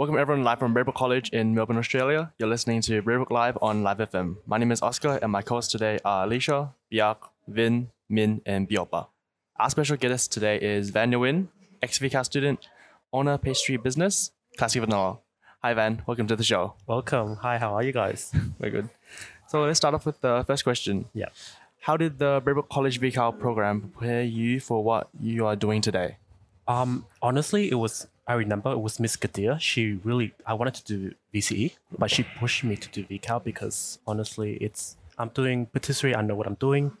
Welcome everyone live from Braybrook College in Melbourne, Australia. You're listening to Braybrook Live on Live FM. My name is Oscar and my co-hosts today are Alicia, Biak, Vin, Min, and Biopa. Our special guest today is Van Nguyen, ex-VCAL student, owner pastry business, Classic Vanilla. Hi Van, welcome to the show. Welcome. Hi, how are you guys? Very good. So let's start off with the first question. Yeah. How did the Braybrook College VCAL program prepare you for what you are doing today? Um, honestly, it was. I remember it was Miss Kadir. She really. I wanted to do VCE, but she pushed me to do VCAL because honestly, it's. I'm doing patisserie. I know what I'm doing,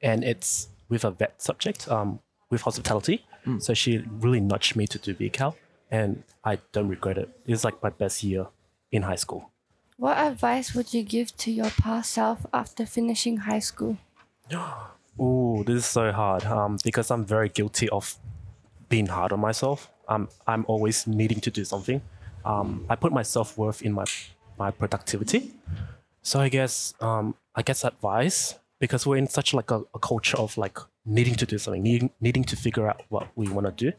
and it's with a vet subject. Um, with hospitality. So she really nudged me to do VCAL, and I don't regret it. It's like my best year in high school. What advice would you give to your past self after finishing high school? Ooh, this is so hard. Um, because I'm very guilty of being hard on myself. I'm always needing to do something. Um, I put my self worth in my my productivity. So I guess um, I guess advice because we're in such like a, a culture of like needing to do something, needing needing to figure out what we want to do.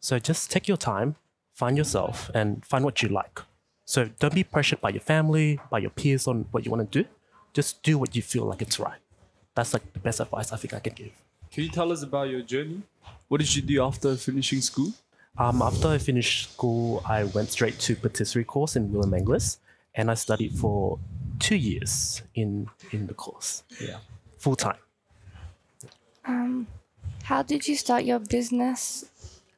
So just take your time, find yourself, and find what you like. So don't be pressured by your family, by your peers on what you want to do. Just do what you feel like it's right. That's like the best advice I think I can give. Can you tell us about your journey? What did you do after finishing school? Um, after I finished school, I went straight to patisserie course in William Angliss, and I studied for two years in in the course. Yeah, full time. Um, how did you start your business?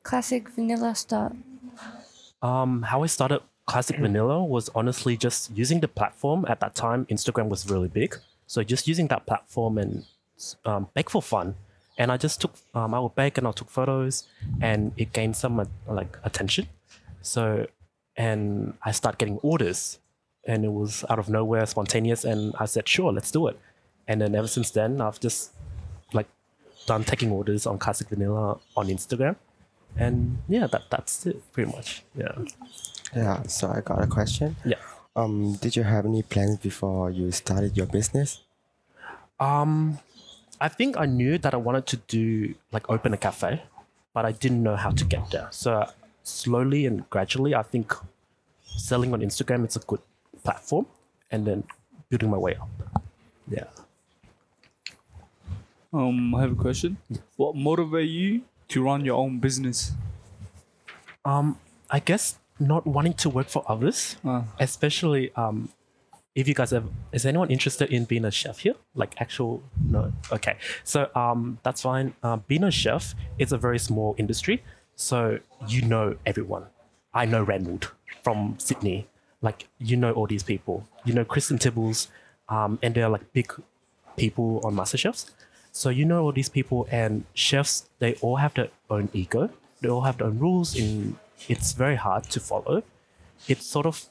Classic Vanilla start. Um, how I started Classic Vanilla was honestly just using the platform. At that time, Instagram was really big, so just using that platform and um, bake for fun. And I just took, um, I would bake and I took photos, and it gained some like attention. So, and I start getting orders, and it was out of nowhere, spontaneous, and I said, sure, let's do it. And then ever since then, I've just like done taking orders on Classic Vanilla on Instagram, and yeah, that that's it pretty much. Yeah. Yeah, so I got a question. Yeah. Um, did you have any plans before you started your business? Um, I think I knew that I wanted to do like open a cafe, but I didn't know how to get there. So slowly and gradually, I think selling on Instagram is a good platform, and then building my way up. Yeah. Um, I have a question. What motivated you to run your own business? Um, I guess not wanting to work for others, Uh, especially um, if you guys have. Is anyone interested in being a chef here? Like actual? No. Okay. So um, that's fine. Um, being a chef is a very small industry, so you know everyone. I know Reynold from Sydney. Like you know all these people. You know Kirsten Tibballs, um, and they're like big people on MasterChefs. So you know all these people and chefs. They all have their own ego. They all have their own rules. In it's very hard to follow. It's sort of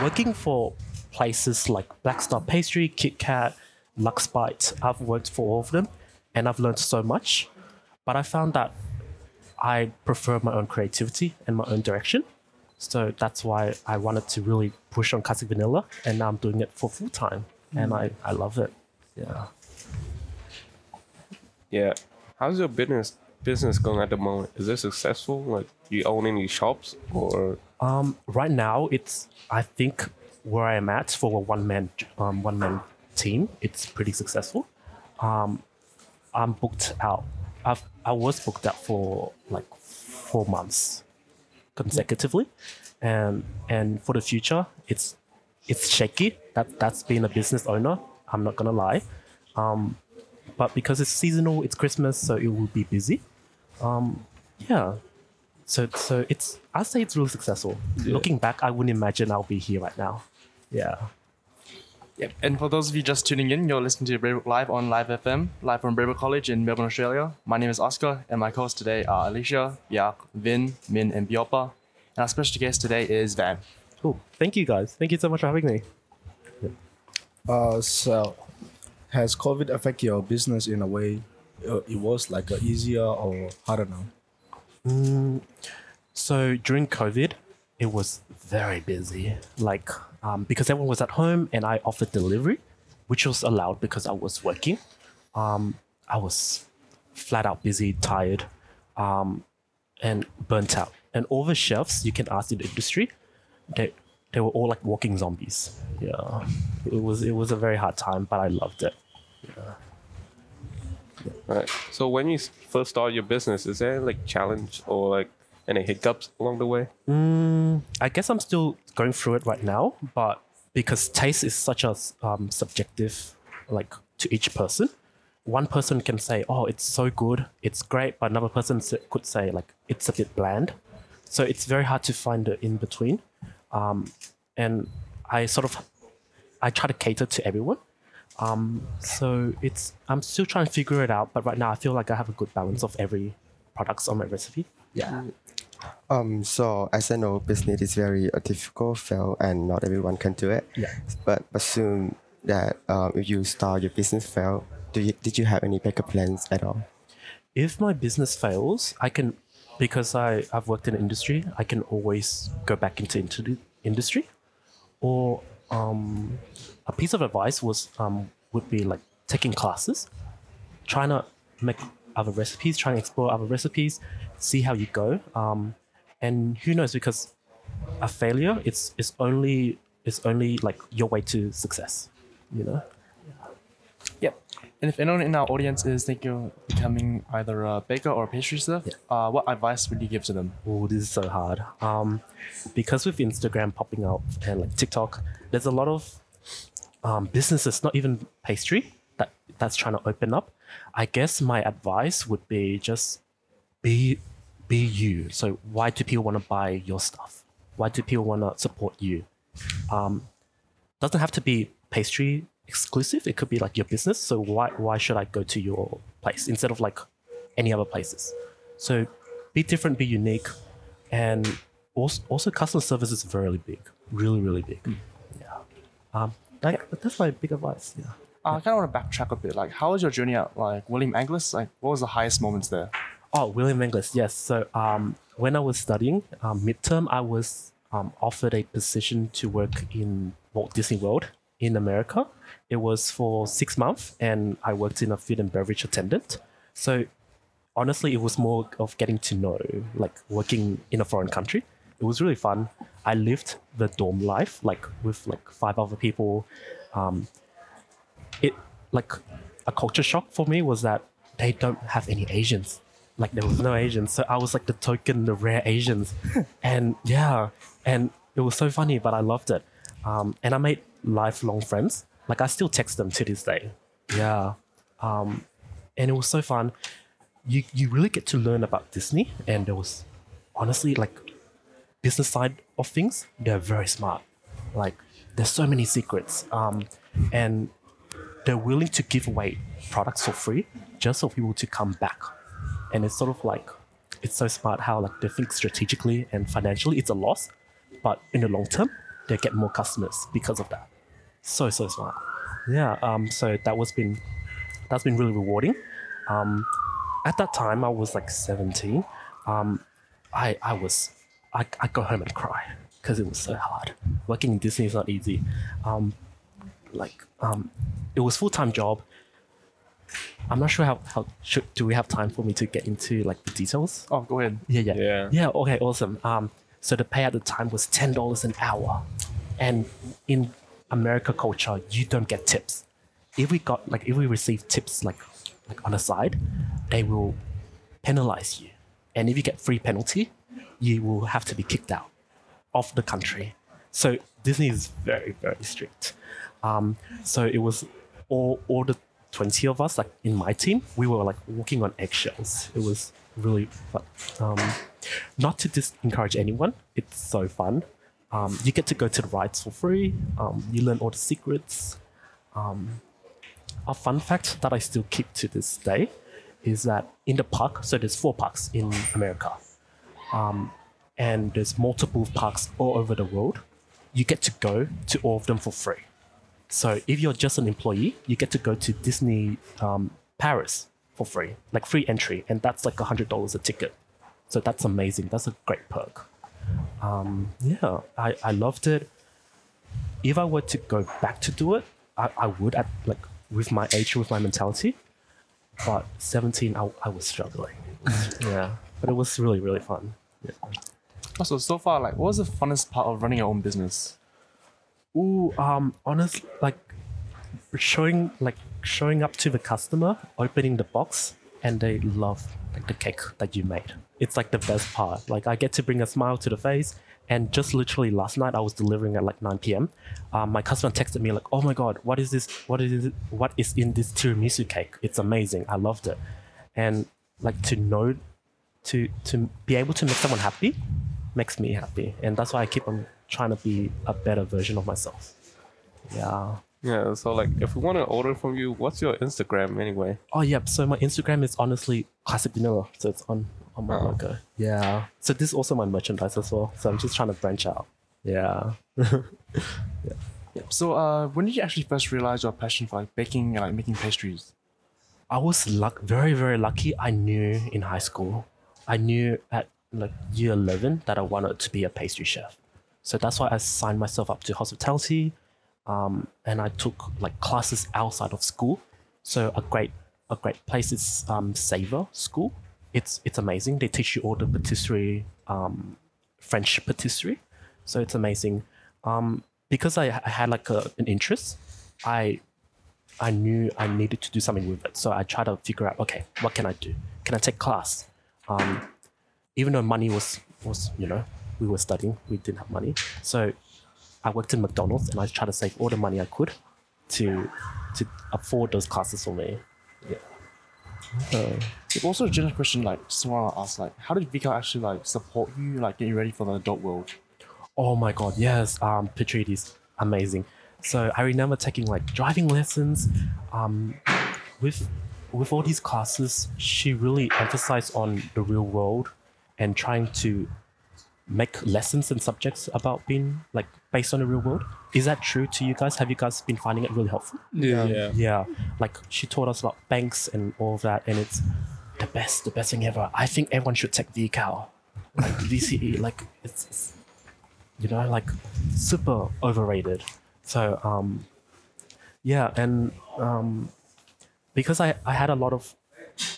working for places like Black Star Pastry, Kit Kat, LuxBite. I've worked for all of them, and I've learned so much. But I found that I prefer my own creativity and my own direction. So that's why I wanted to really push on Classic Vanilla, and now I'm doing it for full time, and I, I love it. Yeah. Yeah. How's your business business going at the moment? Is it successful? Like you own any shops or Um, right now, it's I think where I am at for a one man um, one man team, it's pretty successful. Um, I'm booked out. I've I was booked out for like four months consecutively, and and for the future, it's it's shaky. That that's being a business owner. I'm not gonna lie. Um, but because it's seasonal, it's Christmas, so it will be busy. Um, yeah. So so it's I say it's really successful. Looking back, I wouldn't imagine I'll be here right now. Yeah. Yep. And for those of you just tuning in, you're listening to Braybrook Live on Live FM, live from Braybrook College in Melbourne, Australia. My name is Oscar, and my co-hosts today are Alicia, Yak, Vin, Min, and Biopa. And our special guest today is Van. Cool. Thank you guys. Thank you so much for having me. Uh, so has COVID affected your business in a way? Uh, it was like uh, easier or harder now? So during COVID, it was very busy. Like um, because everyone was at home and I offered delivery, which was allowed because I was working. Um, I was flat out busy, tired, um, and burnt out. and all the chefs you can ask in the industry, they they were all like walking zombies. Yeah, it was it was a very hard time, but I loved it. Right. So when you first start your business, is there like challenge or like any hiccups along the way? Mm, I guess I'm still going through it right now, but because taste is such a um, subjective, like to each person, one person can say, "Oh, it's so good, it's great," but another person could say, like, "It's a bit bland." So it's very hard to find the in between, um, and I sort of, I try to cater to everyone. Um, so it's I'm still trying to figure it out, but right now I feel like I have a good balance of every products on my recipe. Yeah. Um, so as I know, business is very a difficult field, and not everyone can do it. Yeah. But assume that um, if you start your business fail, do you, did you have any backup plans at all? if my business fails, I can because I I've worked in the industry, I can always go back into into industry. Or um, a piece of advice was um, would be like taking classes, trying to make other recipes, trying to explore other recipes, see how you go. Um, and who knows because a failure it's it's only it's only like your way to success. You know. Yep. And if anyone in our audience is thinking of becoming either a baker or a pastry chef, uh, what advice would you give to them? Oh, this is so hard. Um, because with Instagram popping up and like TikTok, there's a lot of um, businesses, not even pastry, that that's trying to open up. I guess my advice would be just be be you. So why do people want to buy your stuff? Why do people want to support you? Um, doesn't have to be pastry exclusive. It could be like your business. So why why should I go to your place instead of like any other places? So be different, be unique, and also, also customer service is very big, really really big. Yeah, um, like, that's my big advice. Yeah. I kind of want to backtrack a bit. Like, how was your journey at like William Angliss? Like, what was the highest moments there? Oh, William Angliss, yes. So um, when I was studying um, midterm, I was um, offered a position to work in Walt Disney World in America. It was for six months, and I worked in a food and beverage attendant. So honestly, it was more of getting to know, like working in a foreign country. It was really fun. I lived the dorm life, like with like five other people. Um, it like a culture shock for me was that they don't have any Asians. Like there was no Asians, so I was like the token, the rare Asians, and yeah, and it was so funny, but I loved it. Um, and I made lifelong friends. Like I still text them to this day. Yeah, um, and it was so fun. You you really get to learn about Disney, and there was honestly like business side of things. They're very smart. Like there's so many secrets, um, and they're willing to give away products for free just for people to come back. And it's sort of like it's so smart how like they think strategically and financially it's a loss, but in the long term they get more customers because of that. So so smart. Yeah. Um. So that was been that's been really rewarding. Um, at that time I was like 17. Um, I I was I I go home and cry because it was so hard. Working in Disney is not easy. Um, like um, it was full time job. I'm not sure how how should, do we have time for me to get into like the details? Oh, go ahead. Yeah, yeah, Yeah. yeah. Okay, awesome. Um, so the pay at the time was ten dollars an hour, and in America culture, you don't get tips. If we got like if we receive tips like like on the side, they will penalize you, and if you get free penalty, you will have to be kicked out of the country. So Disney is very very strict. Um, so it was all all the twenty of us like in my team. We were like walking on eggshells. It was really fun. Um, not to discourage anyone. It's so fun. Um, you get to go to the rides for free. Um, you learn all the secrets. Um, a fun fact that I still keep to this day is that in the park, so there's four parks in America, um, and there's multiple parks all over the world. You get to go to all of them for free. So if you're just an employee, you get to go to Disney um, Paris for free, like free entry, and that's like hundred dollars a ticket. So that's amazing. That's a great perk. Um, yeah, I, I loved it. If I were to go back to do it, I, I would at like with my age, with my mentality. But 17, I, I was struggling. yeah, but it was really really fun. Yeah. Also, so far, like, what was the funnest part of running your own business? Ooh, um, honestly, like showing like showing up to the customer, opening the box, and they love like the cake that you made. It's like the best part. Like I get to bring a smile to the face. And just literally last night, I was delivering at like 9 p.m. Um, my customer texted me like, "Oh my god, what is this? What is it? What is in this tiramisu cake? It's amazing. I loved it." And like to know, to to be able to make someone happy, makes me happy, and that's why I keep on trying to be a better version of myself. Yeah. Yeah. So like, if we want to order from you, what's your Instagram anyway? Oh yeah. So my Instagram is honestly classic vanilla. So it's on on my Oh. logo. Yeah. So this is also my merchandise as well. So I'm just trying to branch out. Yeah. So, uh, when did you actually first realize your passion for like baking and like making pastries? I was luck very very lucky. I knew in high school, I knew at like year eleven that I wanted to be a pastry chef. So that's why I signed myself up to hospitality, um, and I took like classes outside of school. So a great a great place is um, Savour School. It's it's amazing. They teach you all the patisserie, um, French patisserie. So it's amazing. Um, because I, I had like a, an interest, I I knew I needed to do something with it. So I tried to figure out, okay, what can I do? Can I take class? Um, even though money was was you know we were studying, we didn't have money. So I worked in McDonald's and I tried to save all the money I could to to afford those classes for me. Yeah, So also a general question, like, want to like, how did VCAL actually like support you, like, get you ready for the adult world? Oh my god, yes. Um, is amazing. So I remember taking like driving lessons. Um, with with all these classes, she really emphasized on the real world and trying to make lessons and subjects about being like based on the real world. Is that true to you guys? Have you guys been finding it really helpful? Yeah. yeah. Yeah, like she taught us about banks and all of that, and it's the best, the best thing ever. I think everyone should take VCal, like VCE, like it's, it's you know, like super overrated. So um, yeah, and um, because I I had a lot of,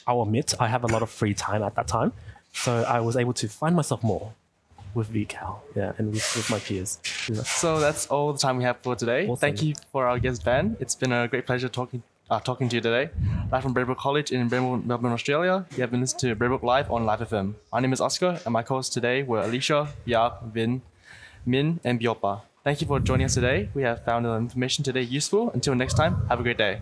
I'll admit, I have a lot of free time at that time, so I was able to find myself more with VCal, yeah, and with, with my peers. Yeah. So that's all the time we have for today. Awesome. Thank you for our guest Van. It's been a great pleasure talking uh, talking to you today. Live from Braybrook College in Melbourne, Melbourne, Australia. You have been listening to Braybrook Live on Live FM. My name is Oscar, and my co-hosts today were Alicia, Biak, Vin, Min, and Biopa. Thank you for joining us today. We have found the information today useful. Until next time, have a great day.